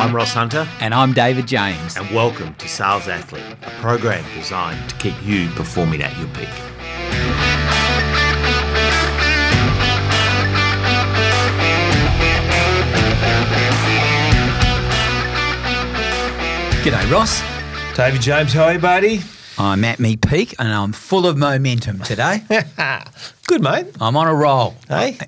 I'm Ross Hunter, And I'm David James. and welcome to Sales Athlete, a program designed to keep you performing at your peak. G'day, Ross. David James, how are you, buddy? I'm at me peak and I'm full of momentum today. Good, mate. I'm on a roll. Hey?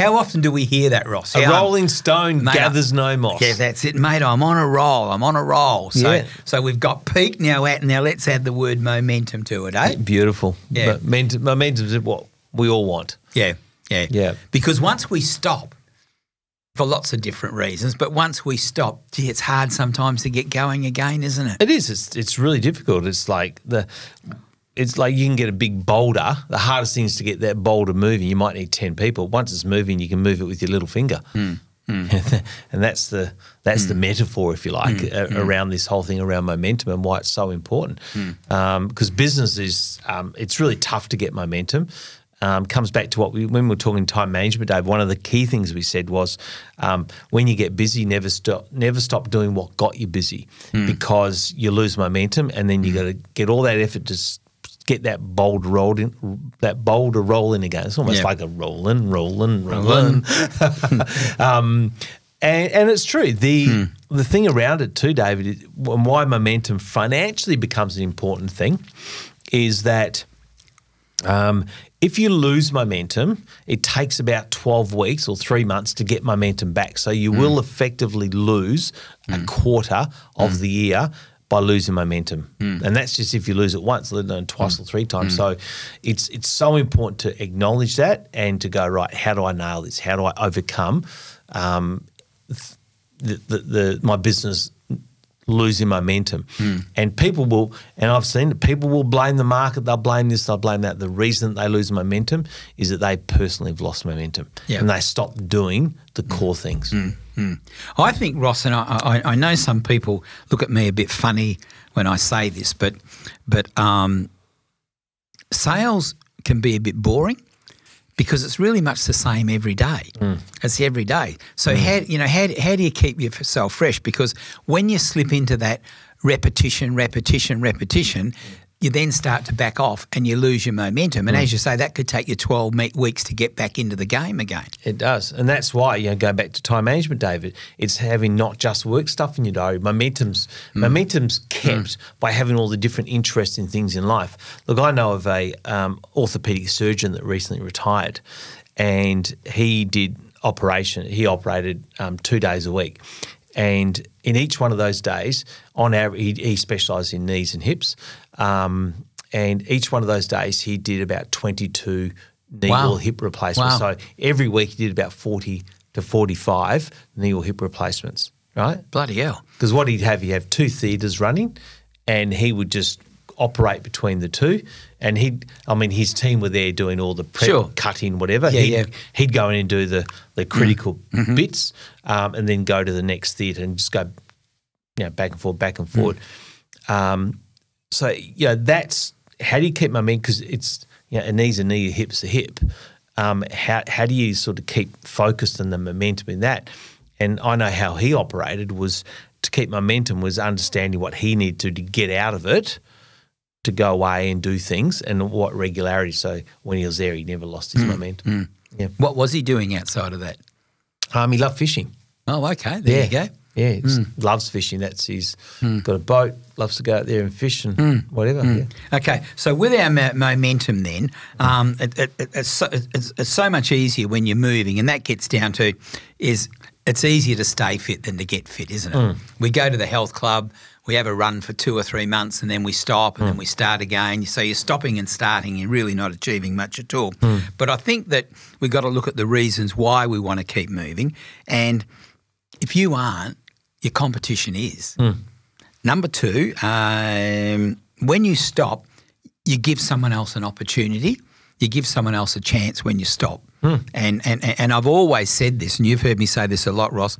How often do we hear that, Ross? A How- rolling stone Mate, gathers no moss. Yeah, that's it, mate. I'm on a roll. I'm on a roll. So, Yeah. so we've got peak now. At now, let's add the word momentum to it, eh? Beautiful. Yeah. Momentum, momentum is what we all want. Yeah, yeah, Yeah. Because once we stop, for lots of different reasons, but once we stop, gee, it's hard sometimes to get going again, isn't it? It is. It's, it's really difficult. It's like the. It's like you can get a big boulder. The hardest thing is to get that boulder moving. You might need ten people. Once it's moving, you can move it with your little finger, Hmm. and that's the that's the metaphor, if you like, a- around this whole thing around momentum and why it's so important. Because business is, um, it's really tough to get momentum. Um, comes back to what we when we were talking time management, Dave. One of the key things we said was um, when you get busy, never stop, never stop doing what got you busy, because you lose momentum, and then you got to get all that effort to get that boulder rolled in, that boulder rolling again. It's almost Yeah. like a rolling, rolling, rolling. um, and, and it's true. The the thing around it too, David, is- and why momentum financially becomes an important thing, is that um, if you lose momentum, it takes about 12 weeks or three months to get momentum back. So you will effectively lose a quarter of the year by losing momentum. Hmm. And that's just if you lose it once, let alone twice hmm. or three times. Hmm. So it's it's so important to acknowledge that and to go, right, how do I nail this? How do I overcome um, the, the, the my business losing momentum. Hmm. And people will, and I've seen it, people will blame the market, they'll blame this, they'll blame that. The reason they lose momentum is that they personally have lost momentum Yeah. and they stop doing the hmm. core things. Hmm. I think Ross and I, I, I know some people look at me a bit funny when I say this, but but um, sales can be a bit boring because it's really much the same every day. Hmm. It's every day. So hmm. how you know how how do you keep yourself fresh? Because when you slip into that repetition, repetition, repetition. You then start to back off and you lose your momentum. And as you say, that could take you 12 weeks to get back into the game again. It does. And that's why, you know, going back to time management, David, it's having not just work stuff in your diary. Momentum's momentum's kept by having all the different interesting things in life. Look, I know of a um, orthopedic surgeon that recently retired and he did operation, he operated um, two days a week. And in each one of those days, on average, he, he specialised in knees and hips. Um, and each one of those days, he did about 22 knee Wow. or hip replacements. Wow. So every week he did about 40 to 45 knee or hip replacements, right? Bloody hell. Because what he'd have, he'd have two theatres running and he would just operate between the two. And he'd, I mean, his team were there doing all the prep, Sure. cutting, whatever. Yeah, he'd, yeah. he'd go in and do the, the critical bits um, and then go to the next theatre and just go you know, back and forth, back and forward. Um, so, you know, that's how do you keep momentum? Because it's, you know, a knee's a knee, a hip's a hip. Um, how, how do you sort of keep focused on the momentum in that? And I know how he operated was to keep momentum was understanding what he needed to, to get out of it to go away and do things and what regularity. So when he was there, he never lost his momentum. Yeah. What was he doing outside of that? Um, he loved fishing. Oh, okay. There you go. Yeah, he hmm. loves fishing. That's his hmm. got a boat, loves to go out there and fish and hmm. whatever. Yeah. Okay, so with our mo- momentum, then um, it, it, it- it's, so, it's, it's so much easier when you're moving, and that gets down to is it's easier to stay fit than to get fit, isn't it? We go to the health club, we have a run for two or three months, and then we stop, and then we start again. So you're stopping and starting, you're really not achieving much at all. But I think that we've got to look at the reasons why we want to keep moving, and if you aren't, your competition is. Hmm. Number two, um, when you stop, you give someone else an opportunity. You give someone else a chance when you stop. Hmm. And, and and I've always said this, and you've heard me say this a lot, Ross.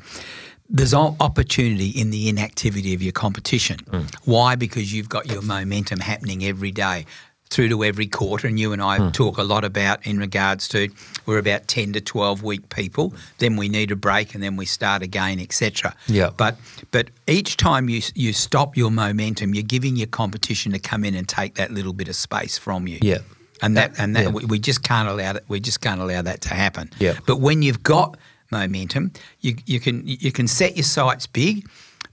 There's opportunity in the inactivity of your competition. Hmm. Why? Because you've got your momentum happening every day. Through to every quarter, and you and I Hmm. talk a lot about in regards to we're about ten to twelve week people. Then we need a break, and then we start again, etc. Yeah. But but each time you you stop your momentum, you're giving your competition to come in and take that little bit of space from you. Yeah. And that and that Yeah. we, we just can't allow that. We just can't allow that to happen. Yeah. But when you've got momentum, you you can you can set your sights big.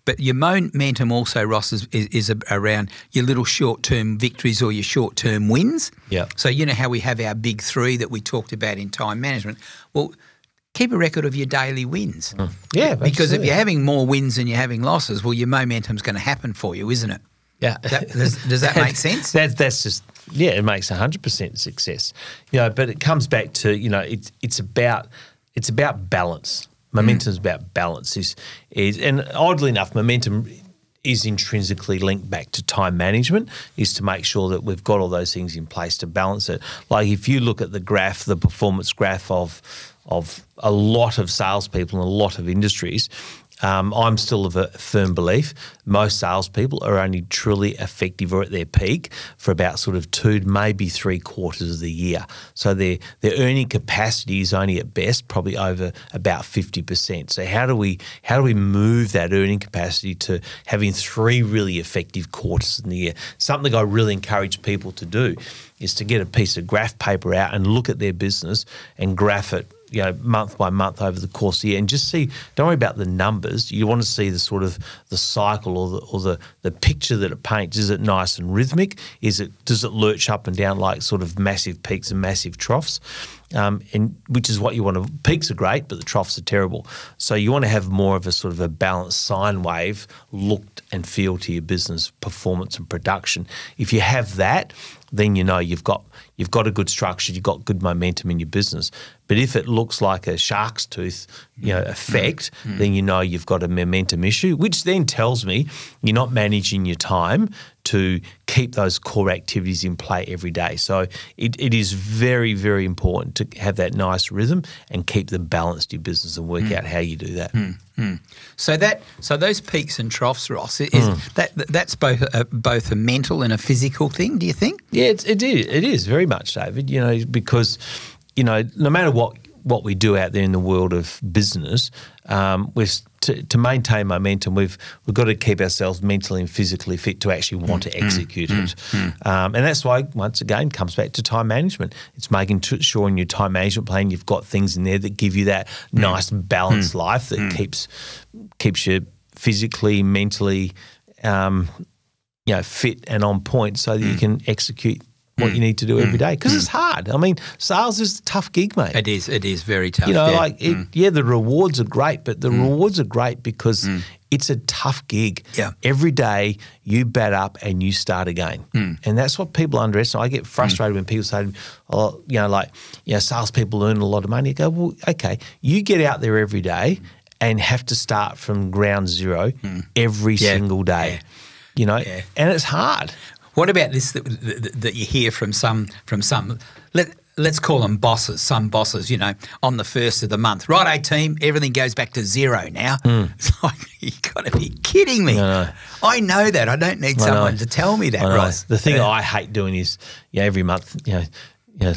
But your momentum also, Ross, is, is, is around your little short term victories or your short term wins. Yeah. So, you know how we have our big three that we talked about in time management? Well, keep a record of your daily wins. Hmm. Yeah, Because if you're having more wins than you're having losses, well, your momentum's going to happen for you, isn't it? Yeah. That- does- does that make sense? That, that's just, yeah, it makes 100% success. You know, but it comes back to, you know, it's, it's about, it's about balance. Momentum is about balance. Is, is, and oddly enough, momentum is intrinsically linked back to time management, is to make sure that we've got all those things in place to balance it. Like if you look at the graph, the performance graph of, of a lot of salespeople in a lot of industries, um, I'm still of a firm belief most salespeople are only truly effective or at their peak for about sort of two, maybe three quarters of the year. So their their earning capacity is only at best probably over about fifty percent. So how do we how do we move that earning capacity to having three really effective quarters in the year? Something I really encourage people to do is to get a piece of graph paper out and look at their business and graph it you know, month by month over the course of the year, and just see. Don't worry about the numbers. You want to see the sort of the cycle or the or the, the picture that it paints. Is it nice and rhythmic? Is it does it lurch up and down like sort of massive peaks and massive troughs? Um, and which is what you want to. Peaks are great, but the troughs are terrible. So you want to have more of a sort of a balanced sine wave look and feel to your business performance and production. If you have that, then you know you've got you've got a good structure, you've got good momentum in your business. But if it looks like a shark's tooth, you know, effect, then you know you've got a momentum issue, which then tells me you're not managing your time to keep those core activities in play every day. So it, it is very, very important to have that nice rhythm and keep the balance to your business and work hmm. out how you do that. Hmm. Hmm. So that so those peaks and troughs, Ross, is Hmm. that that's both a, both a mental and a physical thing. Do you think? Yeah, it's, it is. It is very much, David. You know, because you know, no matter what what we do out there in the world of business, um, we've to, to maintain momentum. We've we've got to keep ourselves mentally and physically fit to actually want to mm, mm, execute mm, it, um, and that's why once again comes back to time management. It's making t- sure in your time management plan you've got things in there that give you that nice balanced life that keeps keeps you physically, mentally. Um, you know, fit and on point so that you can execute what you mm. need to do every mm. day. Because it's mm. hard. I mean, sales is a tough gig, mate. It is. It is very tough. you know, yeah. like, it, yeah, the rewards are great, but the rewards are great because it's a tough gig. Yeah. Every day you bat up and you start again. And that's what people underestimate. I get frustrated when people say, oh, you know, like, you know, salespeople earn a lot of money. I go, well, okay, you get out there every day and have to start from ground zero every Yeah. single day. Yeah. You know, Yeah. and it's hard. What about this that, that, that you hear from some from some let let's call them bosses, some bosses, you know, on the first of the month. Right, team, everything goes back to zero now. Hmm. It's like you got to be kidding me. I know. I know that. I don't need I know. someone to tell me that. Ross. The thing Yeah. I hate doing is, know, every month, you know, you know,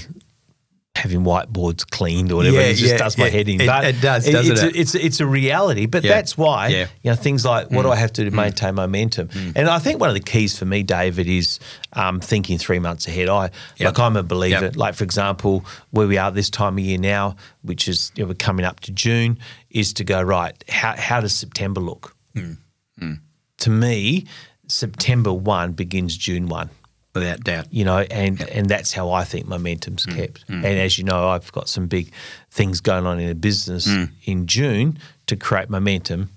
having whiteboards cleaned or whatever. Yeah, it just yeah, does my yeah. head in. It- but it does, doesn't it's it? A, it's it's a reality. But that's why, Yeah. Mm. you know, things like what do I have to do to maintain momentum? And I think one of the keys for me, David, is um, thinking three months ahead. I Yep. like I'm a believer. Yep. Like for example, where we are this time of year now, which is you know, we're coming up to June, is to go right. How how does September look? To me, September one begins June one without doubt. you know, and and that's how I think momentum's mm. kept. Mm. And as you know, I've got some big things going on in the business mm. in June to create momentum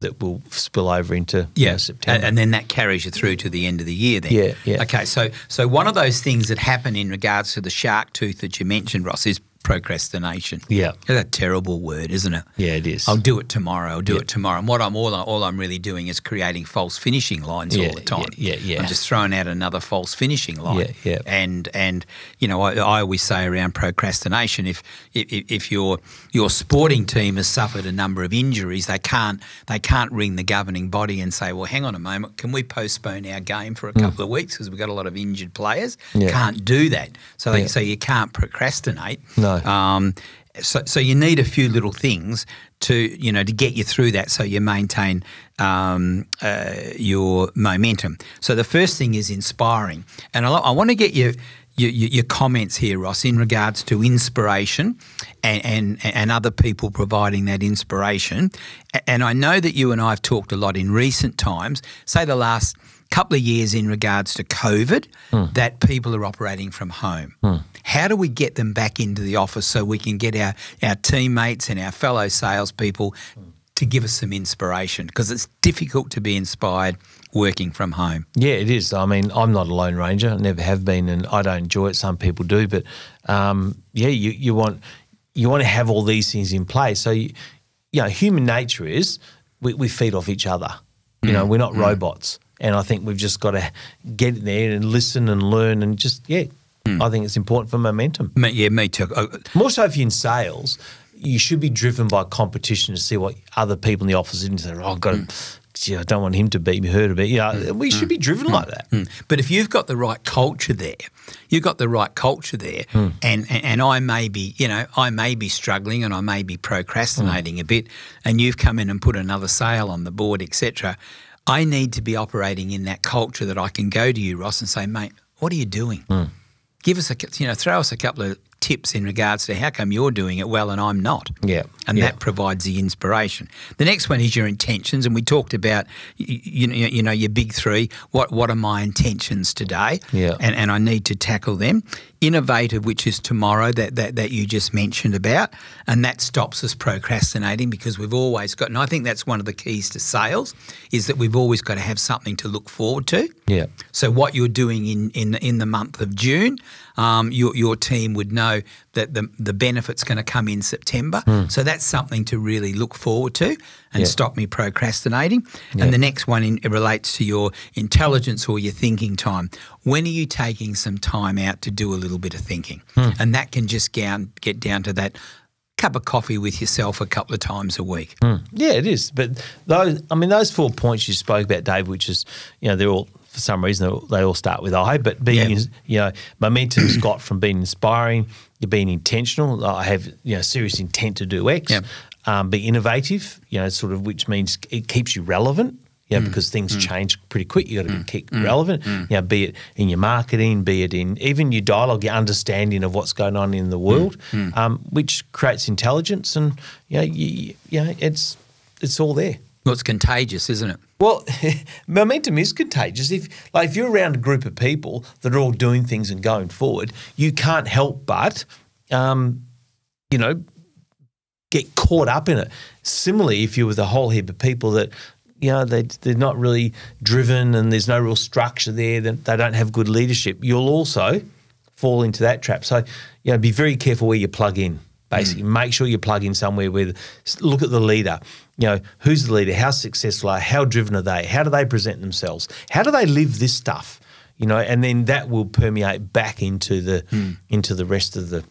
that will spill over into you know, September. and, and then that carries you through to the end of the year. Then, Yeah, yeah. Okay, so so one of those things that happen in regards to the shark tooth that you mentioned, Ross, is procrastination. Yeah. That's a terrible word, isn't it? Yeah, it is. I'll do it tomorrow. I'll do it tomorrow. And what I'm all, all I'm really doing is creating false finishing lines Yeah, all the time. yeah, yeah, yeah. I'm just throwing out another false finishing line. Yeah, yeah. And and you know, I, I always say around procrastination, if, if if your your sporting team has suffered a number of injuries, they can't they can't ring the governing body and say, well, hang on a moment, can we postpone our game for a couple of weeks because we've got a lot of injured players? Mm. Can't do that. So they, so you can't procrastinate. No. Um, so, so you need a few little things to you know to get you through that, so you maintain um, uh, your momentum. So the first thing is inspiring, and I, I want to get you. Your, your your comments here, Ross, in regards to inspiration and, and, and other people providing that inspiration. And I know that you and I have talked a lot in recent times, say the last couple of years in regards to COVID, hmm. that people are operating from home. Hmm. How do we get them back into the office so we can get our, our teammates and our fellow salespeople to give us some inspiration? Because it's difficult to be inspired working from home. Yeah, it is. I mean, I'm not a lone ranger. I never have been, and I don't enjoy it. Some people do, but um, yeah, you, you want you want to have all these things in place. So, you, you know, human nature is we, we feed off each other. You know, mm. we're not mm. robots, and I think we've just got to get in there and listen and learn, and just yeah, hmm. I think it's important for momentum. Me, yeah, me too. Oh, uh, More so if you're in sales, you should be driven by competition to see what other people in the office are doing. Say, oh, I've got to, hmm. gee, I don't want him to beat me, her to beat. You know, hmm. we should be driven like that. Mm. But if you've got the right culture there, you've got the right culture there, and, and and I may be, you know, I may be struggling and I may be procrastinating a bit, and you've come in and put another sale on the board, etc. I need to be operating in that culture that I can go to you, Ross, and say, mate, what are you doing? Hmm. Give us a, you know, throw us a couple of tips in regards to how come you're doing it well and I'm not. Yeah, And yeah. that provides the inspiration. The next one is your intentions, and we talked about you, you know you know your big three. What what are my intentions today? Yeah. and and I need to tackle them. Innovative, which is tomorrow that that that you just mentioned about, and that stops us procrastinating because we've always got. And I think that's one of the keys to sales is that we've always got to have something to look forward to. Yeah. So what you're doing in in in the month of June, um, your your team would know that the the benefit's going to come in September. So that's something to really look forward to and. Yeah. stop me procrastinating. Yeah. And the next one in, it relates to your intelligence or your thinking time. When are you taking some time out to do a little bit of thinking? Hmm. And that can just down, get down to that cup of coffee with yourself a couple of times a week. Yeah, it is. But those, I mean, those four points you spoke about, Dave, which is, you know, they're all for some reason they all, start with I. But being, Yeah. you know, momentum's got from being inspiring, you're being intentional. I have, you know, serious intent to do X. Yeah. Um, be innovative, you know, sort of, which means it keeps you relevant. You know, mm. because things mm. change pretty quick. You got to mm. keep relevant. You know, be it in your marketing, be it in even your dialogue, your understanding of what's going on in the world, um, which creates intelligence, and you know, you, you know, it's it's all there. Well, it's contagious, isn't it? Well, momentum is contagious. If like if you're around a group of people that are all doing things and going forward, you can't help but, um, you know, get caught up in it. Similarly, if you're with a whole heap of people that, you know, they they're not really driven and there's no real structure there, then they don't have good leadership. You'll also fall into that trap. So, you know, be very careful where you plug in. Basically, make sure you plug in somewhere where look at the leader. You know, who's the leader? How successful are? they? How driven are they? How do they present themselves? How do they live this stuff? You know, and then that will permeate back into the into the rest of the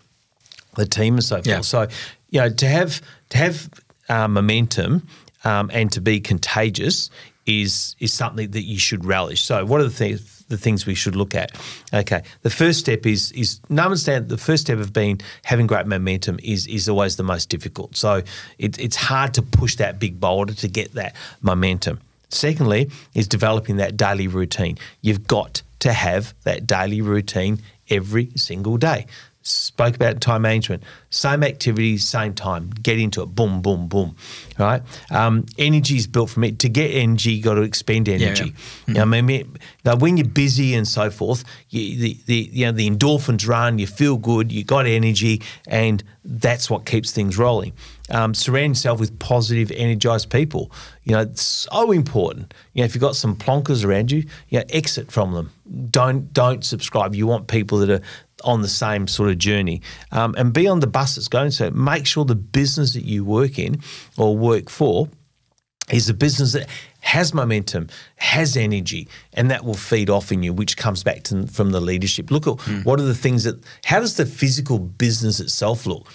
the team and so forth. Yeah. So, you know, to have to have uh, momentum um, and to be contagious is is something that you should relish. So, what are the things the things we should look at? Okay, the first step is is understand the first step of being having great momentum is is always the most difficult. So, it, it's hard to push that big boulder to get that momentum. Secondly, is developing that daily routine. You've got to have that daily routine every single day. Spoke about time management. Same activities, same time. Get into it. Boom, boom, boom. Right? Um, energy is built from it. To get energy, you got to expend energy. You know, I mean, now when you're busy and so forth, you, the, the you know the endorphins run. You feel good. You got energy, and that's what keeps things rolling. Um, surround yourself with positive, energized people. You know, it's so important. You know, if you've got some plonkers around you, you know, exit from them. Don't don't subscribe. You want people that are on the same sort of journey um, and be on the bus that's going. So make sure the business that you work in or work for is a business that has momentum, has energy, and that will feed off in you, which comes back to, from the leadership. Look at mm. what are the things that, how does the physical business itself look?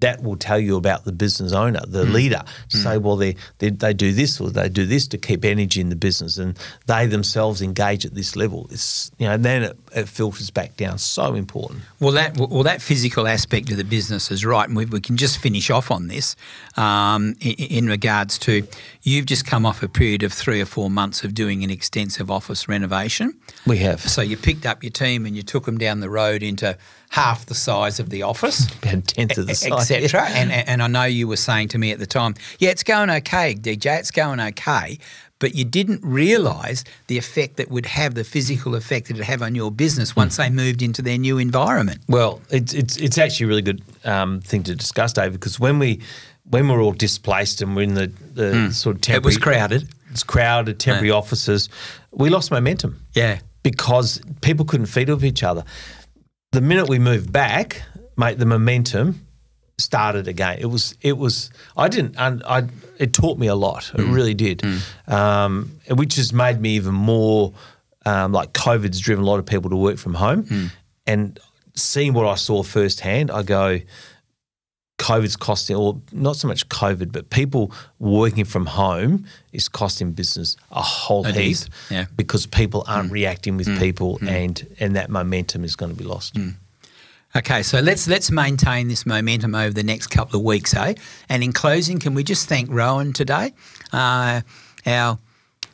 That will tell you about the business owner, the mm. leader. Mm. Say, well, they, they, they do this or they do this to keep energy in the business, and they themselves engage at this level. It's you know, and then it, it filters back down. So important. Well, that well that physical aspect of the business is right, and we, we can just finish off on this um, in, in regards to you've just come off a period of three or four months of doing an extensive office renovation. We have. So you picked up your team and you took them down the road into half the size of the office, about a tenth of the size, etc. and and I know you were saying to me at the time, yeah, it's going okay, DJ, it's going okay, but you didn't realise the effect that would have the physical effect that it have on your business once mm. they moved into their new environment. Well, it's it's it's actually a really good um, thing to discuss, David, because when we when we're all displaced and we're in the, the mm. sort of temporary, it was crowded. It's crowded temporary yeah. offices. We lost momentum. Yeah, because people couldn't feed off each other the minute we moved back, mate, the momentum started again. It was it was I didn't and I it taught me a lot. It mm. really did, mm. um, which has made me even more um, like COVID's driven a lot of people to work from home, mm. and seeing what I saw firsthand, I go. COVID's costing, or not so much COVID, but people working from home is costing business a whole it heap yeah. because people aren't mm. reacting with mm. people, mm. and and that momentum is going to be lost. Mm. Okay, so let's let's maintain this momentum over the next couple of weeks, eh? And in closing, can we just thank Rowan today, uh, our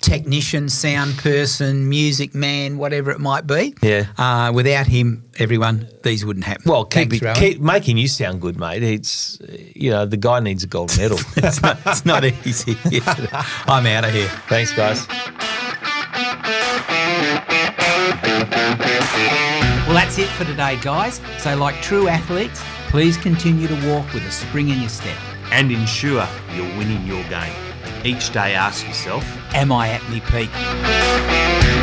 technician, sound person, music man, whatever it might be. Yeah. Uh, without him, everyone, these wouldn't happen. Well, keep, Thanks, it, keep making you sound good, mate. It's, you know, the guy needs a gold medal. it's, not, it's not easy. I'm out of here. Thanks, guys. Well, that's it for today, guys. So, like true athletes, please continue to walk with a spring in your step. And ensure you're winning your game. Each day ask yourself, Am I at my peak?